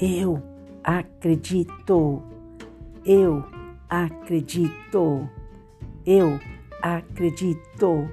Eu acredito. Eu acredito. Eu acredito.